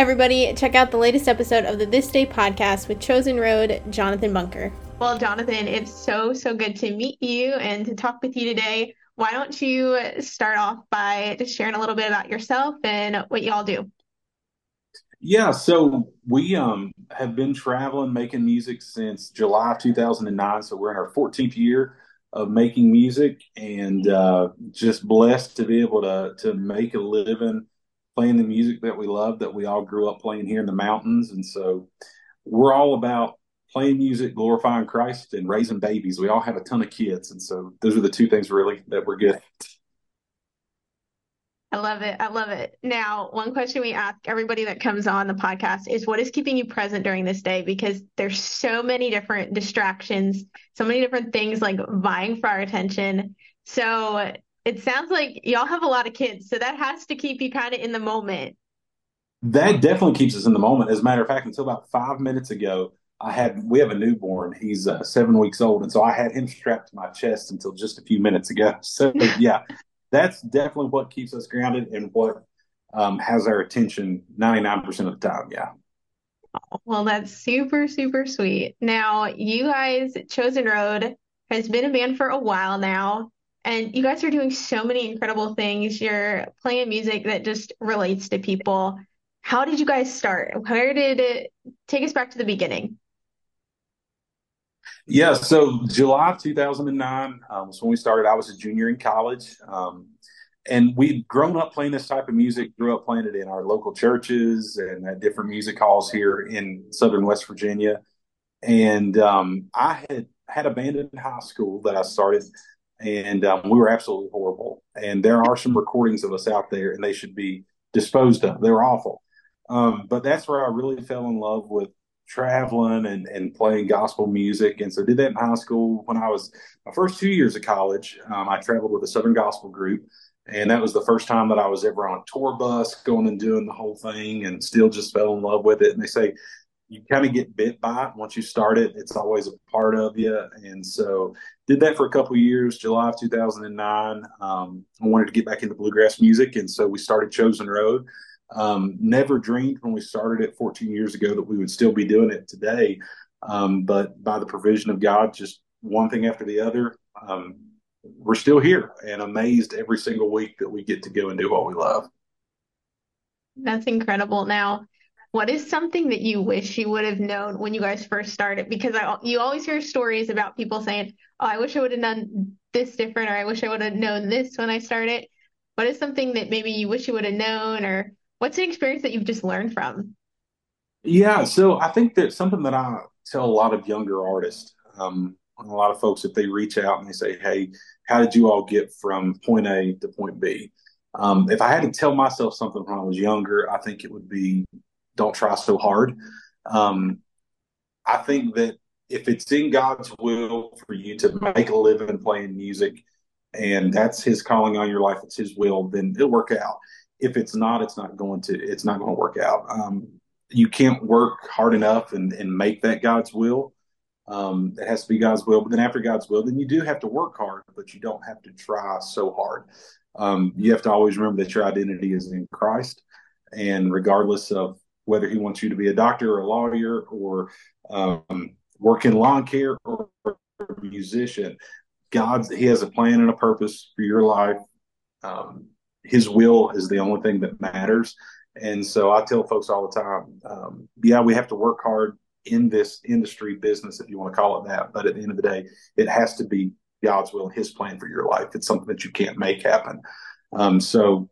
Everybody, check out the latest episode of the This Day podcast with Chosen Road, Jonathan Buckner. Well, Jonathan, it's so, so good to meet you and to talk with you today. Why don't you start off by just sharing a little bit about yourself and what y'all do? Yeah, so we um, have been traveling, making music since July 2009. So we're in our 14th year of making music, and uh, just blessed to be able to to make a living playing the music that we love, that we all grew up playing here in the mountains. And so we're all about playing music, glorifying Christ, and raising babies. We all have a ton of kids, and so those are the two things really that we're good at. I love it. I love it. Now, one question we ask everybody that comes on the podcast is what is keeping you present during this day? Because there's so many different distractions, so many different things like vying for our attention. So it sounds like y'all have a lot of kids, so that has to keep you kind of in the moment. That definitely keeps us in the moment. As a matter of fact, until about five minutes ago, I had we have a newborn. He's uh, seven weeks old, and so I had him strapped to my chest until just a few minutes ago. So yeah, that's definitely what keeps us grounded and what um, has our attention 99% of the time. Yeah. Well, that's super, super sweet. Now, you guys, Chosen Road has been a band for a while now, and you guys are doing so many incredible things. You're playing music that just relates to people. How did you guys start? Where did it take us back to the beginning? Yeah, so July 2009 um, was when we started. I was a junior in college. Um, and we'd grown up playing this type of music, grew up playing it in our local churches and at different music halls here in Southern West Virginia. And um, I had had a band in high school that I started, and um, we were absolutely horrible. And there are some recordings of us out there, and they should be disposed of. They were awful. Um, but that's where I really fell in love with traveling and, and playing gospel music. And so did that in high school. When I was my first two years of college, um, I traveled with a Southern gospel group. And that was the first time that I was ever on a tour bus going and doing the whole thing and still just fell in love with it. And they say you kind of get bit by it once you start it. It's always a part of you. And so did that for a couple years, July of 2009. Um, I wanted to get back into bluegrass music. And so we started Chosen Road. Um, never dreamed when we started it 14 years ago that we would still be doing it today. Um, but by the provision of God, just one thing after the other, um, we're still here and amazed every single week that we get to go and do what we love. That's incredible. Now, what is something that you wish you would have known when you guys first started? Because I, you always hear stories about people saying, "Oh, I wish I would have done this different," or "I wish I would have known this when I started." What is something that maybe you wish you would have known, or what's an experience that you've just learned from? Yeah, so I think that something that I tell a lot of younger artists, um, a lot of folks, if they reach out and they say, "Hey, how did you all get from point A to point B?" Um, if I had to tell myself something when I was younger, I think it would be, "Don't try so hard." Um, I think that if it's in God's will for you to make a living playing music, and that's His calling on your life, it's His will, then it'll work out if it's not, it's not going to it's not going to work out. Um, you can't work hard enough and, and make that God's will. Um, it has to be God's will. But then after God's will, then you do have to work hard, but you don't have to try so hard. Um, you have to always remember that your identity is in Christ, and regardless of whether He wants you to be a doctor or a lawyer or um, work in lawn care or a musician, God He has a plan and a purpose for your life. Um, his will is the only thing that matters. And so I tell folks all the time, um, yeah, we have to work hard in this industry business, if you want to call it that. But at the end of the day, it has to be God's will, His plan for your life. It's something that you can't make happen. Um, so,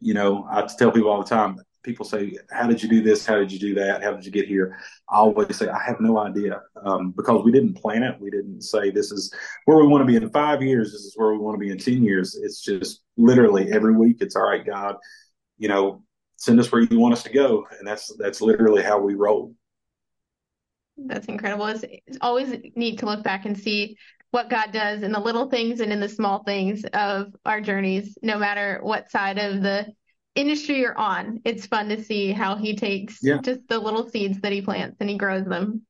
you know, I tell people all the time, people say, How did you do this? How did you do that? How did you get here? I always say, I have no idea um, because we didn't plan it. We didn't say, This is where we want to be in five years. This is where we want to be in 10 years. It's just literally every week, it's all right, God, you know, send us where you want us to go. And that's, that's literally how we roll. That's incredible. It's, it's always neat to look back and see what God does in the little things and in the small things of our journeys, no matter what side of the industry you're on, it's fun to see how he takes yeah. just the little seeds that he plants and he grows them.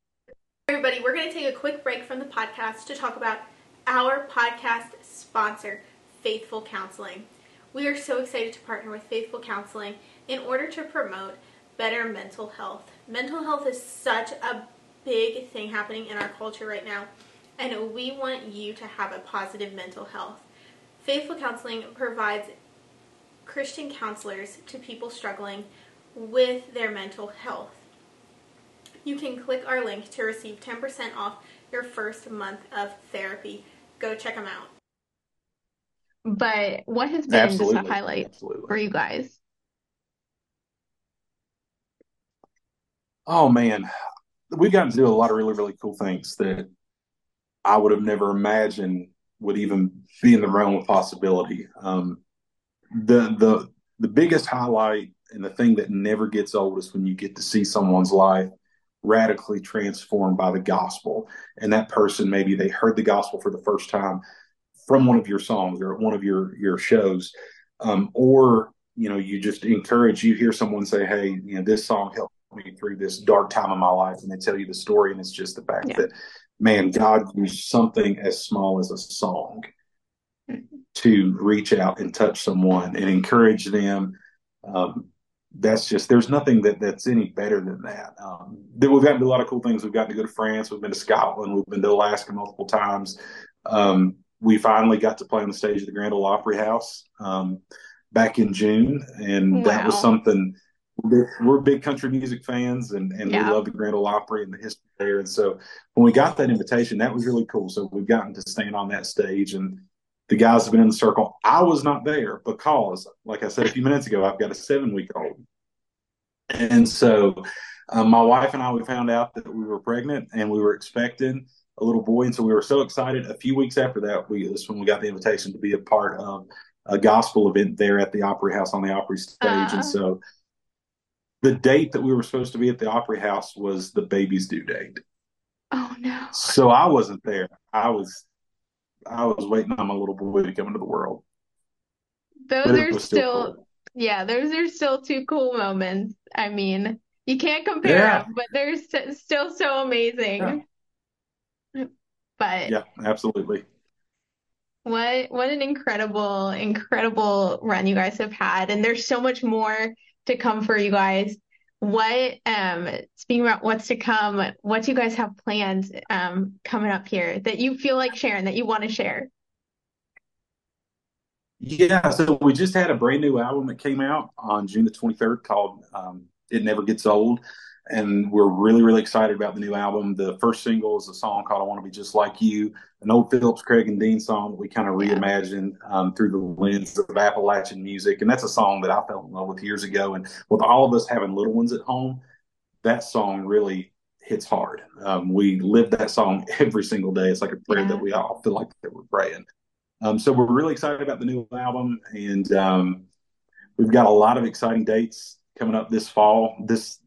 Everybody, we're going to take a quick break from the podcast to talk about our podcast sponsor, Faithful Counseling. We are so excited to partner with Faithful Counseling in order to promote better mental health. Mental health is such a big thing happening in our culture right now, and we want you to have a positive mental health. Faithful Counseling provides Christian counselors to people struggling with their mental health. You can click our link to receive 10% off your first month of therapy. Go check them out. But what has been Absolutely. just a highlight Absolutely. for you guys? Oh man, we've gotten to do a lot of really, really cool things that I would have never imagined would even be in the realm of possibility. Um, the the the biggest highlight and the thing that never gets old is when you get to see someone's life radically transformed by the gospel, and that person maybe they heard the gospel for the first time from one of your songs or one of your your shows, um, or you know you just encourage you hear someone say, "Hey, you know this song helped me through this dark time of my life and they tell you the story and it's just the fact yeah. that man god used something as small as a song to reach out and touch someone and encourage them um, that's just there's nothing that that's any better than that um, we've gotten to do a lot of cool things we've gotten to go to france we've been to scotland we've been to alaska multiple times um, we finally got to play on the stage of the grand ole opry house um, back in june and wow. that was something we're big country music fans and, and yeah. we love the Grand Ole Opry and the history there. And so when we got that invitation, that was really cool. So we've gotten to stand on that stage and the guys have been in the circle. I was not there because, like I said a few minutes ago, I've got a seven week old. And so um, my wife and I, we found out that we were pregnant and we were expecting a little boy. And so we were so excited. A few weeks after that, we, this when we got the invitation to be a part of a gospel event there at the Opry House on the Opry stage. Uh. And so the date that we were supposed to be at the Opry House was the baby's due date. Oh no! So I wasn't there. I was, I was waiting on my little boy to come into the world. Those are still, still cool. yeah, those are still two cool moments. I mean, you can't compare yeah. them, but they're st- still so amazing. Yeah. But yeah, absolutely. What what an incredible, incredible run you guys have had, and there's so much more to come for you guys. What, um, speaking about what's to come, what do you guys have planned um, coming up here that you feel like sharing, that you want to share? Yeah, so we just had a brand new album that came out on June the 23rd called um, It Never Gets Old and we're really really excited about the new album. The first single is a song called "I Want to Be Just Like You," an old Phillips, Craig, and Dean song that we kind of reimagined um, through the lens of Appalachian music, and that's a song that I fell in love with years ago. And with all of us having little ones at home, that song really hits hard. Um, we live that song every single day. It's like a prayer yeah. that we all feel like that we're praying. Um, so we're really excited about the new album, and um, we've got a lot of exciting dates coming up this fall. This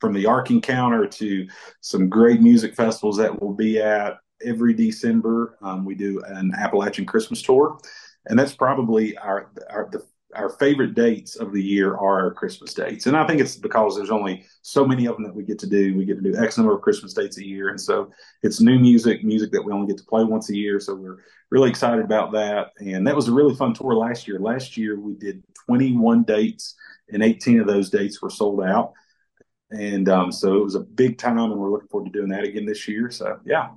from the Ark Encounter to some great music festivals that we'll be at every December. Um, we do an Appalachian Christmas tour, and that's probably our our the, our favorite dates of the year are our Christmas dates. And I think it's because there's only so many of them that we get to do. We get to do X number of Christmas dates a year. And so it's new music, music that we only get to play once a year. So we're really excited about that. And that was a really fun tour last year. Last year we did 21 dates and 18 of those dates were sold out. And um, so it was a big time, and we're looking forward to doing that again this year. So, yeah.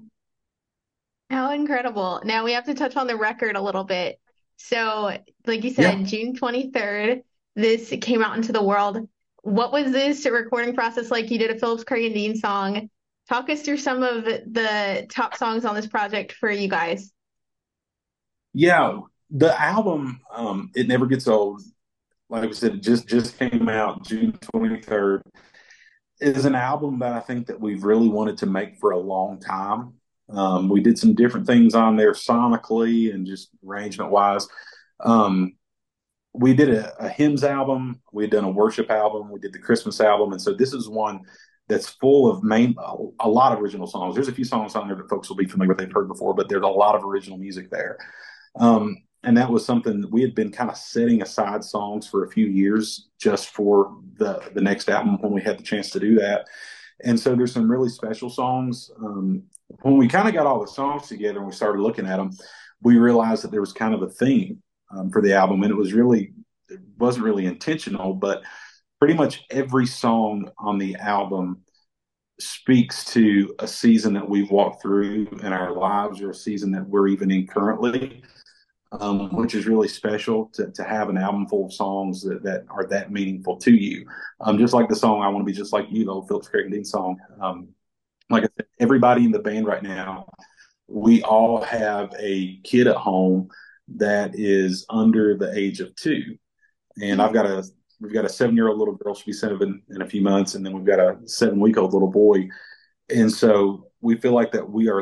How incredible. Now we have to touch on the record a little bit. So, like you said, yeah. June 23rd, this came out into the world. What was this recording process like? You did a Phillips Craig and Dean song. Talk us through some of the top songs on this project for you guys. Yeah, the album, um, It Never Gets Old, like I said, it just just came out June 23rd is an album that I think that we've really wanted to make for a long time. Um, we did some different things on there sonically and just arrangement wise. Um, we did a, a, hymns album, we had done a worship album, we did the Christmas album, and so this is one that's full of main a lot of original songs. There's a few songs on there that folks will be familiar with, they've heard before, but there's a lot of original music there. Um, and that was something that we had been kind of setting aside songs for a few years just for the the next album when we had the chance to do that. And so there's some really special songs. Um, when we kind of got all the songs together and we started looking at them, we realized that there was kind of a theme um, for the album, and it was really it wasn't really intentional, but pretty much every song on the album speaks to a season that we've walked through in our lives or a season that we're even in currently, um, which is really special to, to have an album full of songs that, that are that meaningful to you. Um, just like the song I Want to Be Just Like You, the old Phillips Craig and Dean song. Um, like I said, everybody in the band right now, we all have a kid at home that is under the age of two. And I've got a we've got a seven year old little girl. She'll be seven in a few months, and then we've got a seven week old little boy. And so we feel like that we are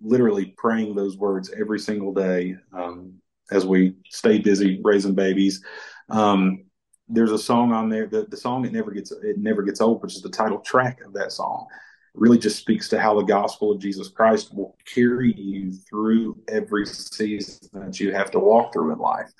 literally praying those words every single day um, as we stay busy raising babies. Um, there's a song on there. The, the song it never gets it never gets old, which is the title track of that song. It really just speaks to how the gospel of Jesus Christ will carry you through every season that you have to walk through in life.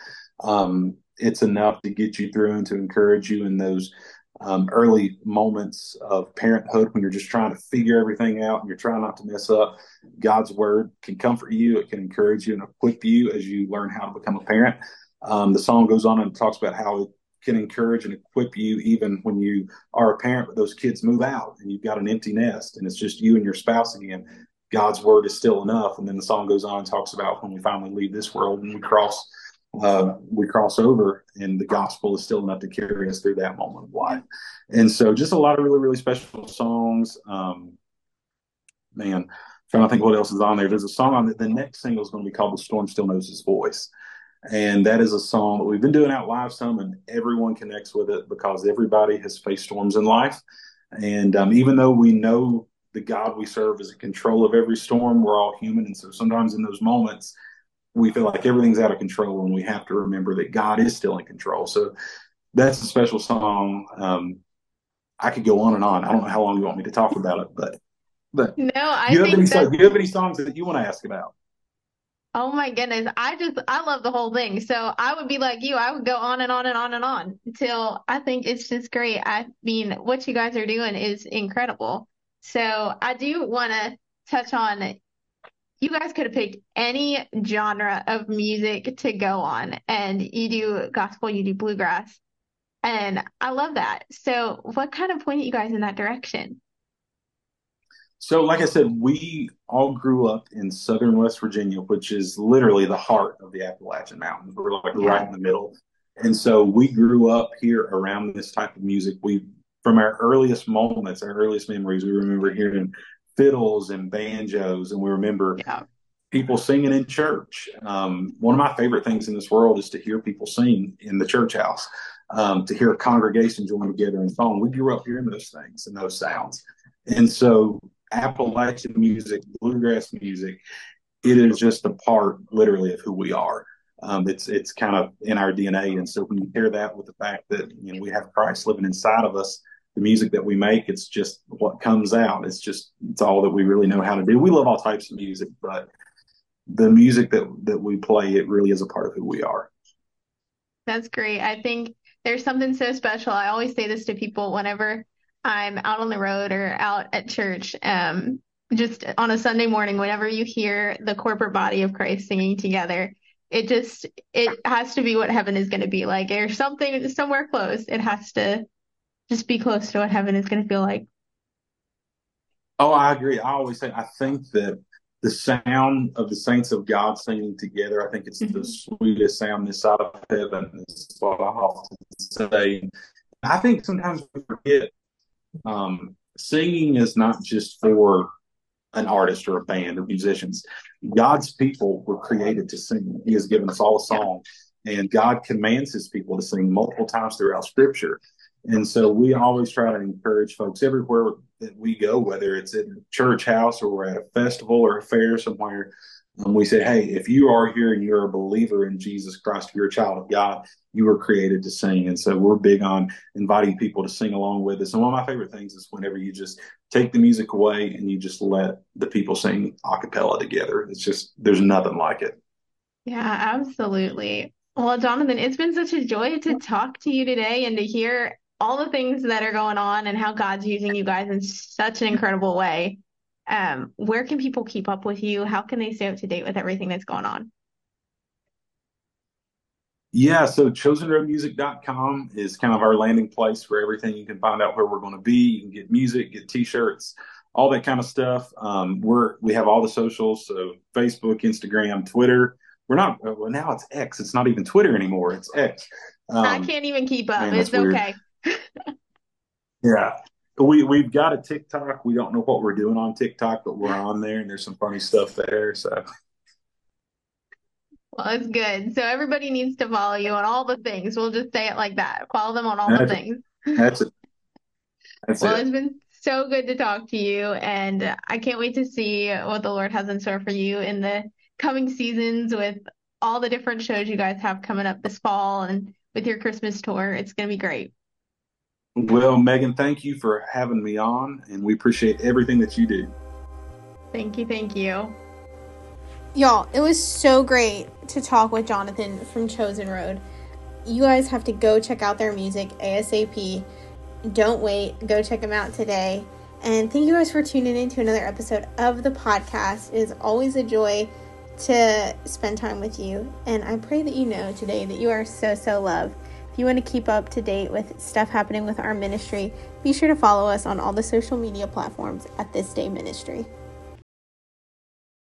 Um, it's enough to get you through and to encourage you in those um, early moments of parenthood when you're just trying to figure everything out and you're trying not to mess up. God's word can comfort you, it can encourage you and equip you as you learn how to become a parent. Um, the song goes on and talks about how it can encourage and equip you even when you are a parent, but those kids move out and you've got an empty nest and it's just you and your spouse again. God's word is still enough. And then the song goes on and talks about when we finally leave this world and we cross uh, we cross over and the gospel is still enough to carry us through that moment of life. And so just a lot of really, really special songs. Um, man, trying to think what else is on there. There's a song on the, the next single is going to be called The Storm Still Knows His Voice. And that is a song that we've been doing out live some, and everyone connects with it because everybody has faced storms in life. And um, even though we know the God we serve is in control of every storm, we're all human. And so sometimes in those moments, we feel like everything's out of control and we have to remember that God is still in control. So that's a special song. Um, I could go on and on. I don't know how long you want me to talk about it, but but no, I do you, think any, you have any songs that you want to ask about? Oh my goodness. I just, I love the whole thing. So I would be like you. I would go on and on and on and on until I think it's just great. I mean, what you guys are doing is incredible. So I do want to touch on you guys could have picked any genre of music to go on and you do gospel, you do bluegrass. And I love that. So what kind of pointed you guys in that direction? So, like I said, we all grew up in southern West Virginia, which is literally the heart of the Appalachian Mountains. We're like yeah. right in the middle. And so we grew up here around this type of music. We, from our earliest moments, our earliest memories, we remember hearing fiddles and banjos, and we remember yeah. people singing in church. Um, one of my favorite things in this world is to hear people sing in the church house, um, to hear a congregation join together in song. We grew up hearing those things and those sounds, and so Appalachian music, bluegrass music, it is just a part, literally, of who we are. Um, it's it's kind of in our DNA, and so when you pair that with the fact that you know we have Christ living inside of us the music that we make. It's just what comes out. It's just it's all that we really know how to do. We love all types of music, but the music that that we play, it really is a part of who we are. That's great. I think there's something so special. I always say this to people whenever I'm out on the road or out at church. Um, just on a Sunday morning, whenever you hear the corporate body of Christ singing together, it just it has to be what heaven is going to be like. or something somewhere close. It has to just be close to what heaven is going to feel like. Oh, I agree. I always say I think that the sound of the saints of God singing together, I think it's mm-hmm. the sweetest sound this side of heaven. Is what I often say. I think sometimes we forget um, singing is not just for an artist or a band or musicians. God's people were created to sing. He has given us all a song, and God commands His people to sing multiple times throughout Scripture. And so we always try to encourage folks everywhere that we go, whether it's at a church house or we're at a festival or a fair somewhere. Um, we say, hey, if you are here and you're a believer in Jesus Christ, you're a child of God, you were created to sing. And so we're big on inviting people to sing along with us. And one of my favorite things is whenever you just take the music away and you just let the people sing a cappella together. It's just, there's nothing like it. Yeah, absolutely. Well, Jonathan, it's been such a joy to talk to you today and to hear all the things that are going on and how God's using you guys in such an incredible way. Um, where can people keep up with you? How can they stay up to date with everything that's going on? Yeah, so chosenroadmusic.com is kind of our landing place for everything. You can find out where we're going to be. You can get music, get t-shirts, all that kind of stuff. Um, we're we have all the socials, so Facebook, Instagram, Twitter. We're not well now. It's X. It's not even Twitter anymore. It's X. Um, I can't even keep up. Man, it's okay. Yeah, we we've got a TikTok. We don't know what we're doing on TikTok, but we're on there, and there's some funny stuff there. So. Well, it's good. So everybody needs to follow you on all the things. We'll just say it like that. Follow them on all that's, the things. That's it. That's well, it. it's been so good to talk to you, and I can't wait to see what the Lord has in store for you in the coming seasons with all the different shows you guys have coming up this fall and with your Christmas tour. It's going to be great. Well, Megan, thank you for having me on, and we appreciate everything that you do. Thank you. Thank you. Y'all, it was so great to talk with Jonathan from Chosen Road. You guys have to go check out their music ASAP. Don't wait. Go check them out today. And thank you guys for tuning in to another episode of the podcast. It is always a joy to spend time with you. And I pray that you know today that you are so, so loved. If you want to keep up to date with stuff happening with our ministry, be sure to follow us on all the social media platforms at This Day Ministry.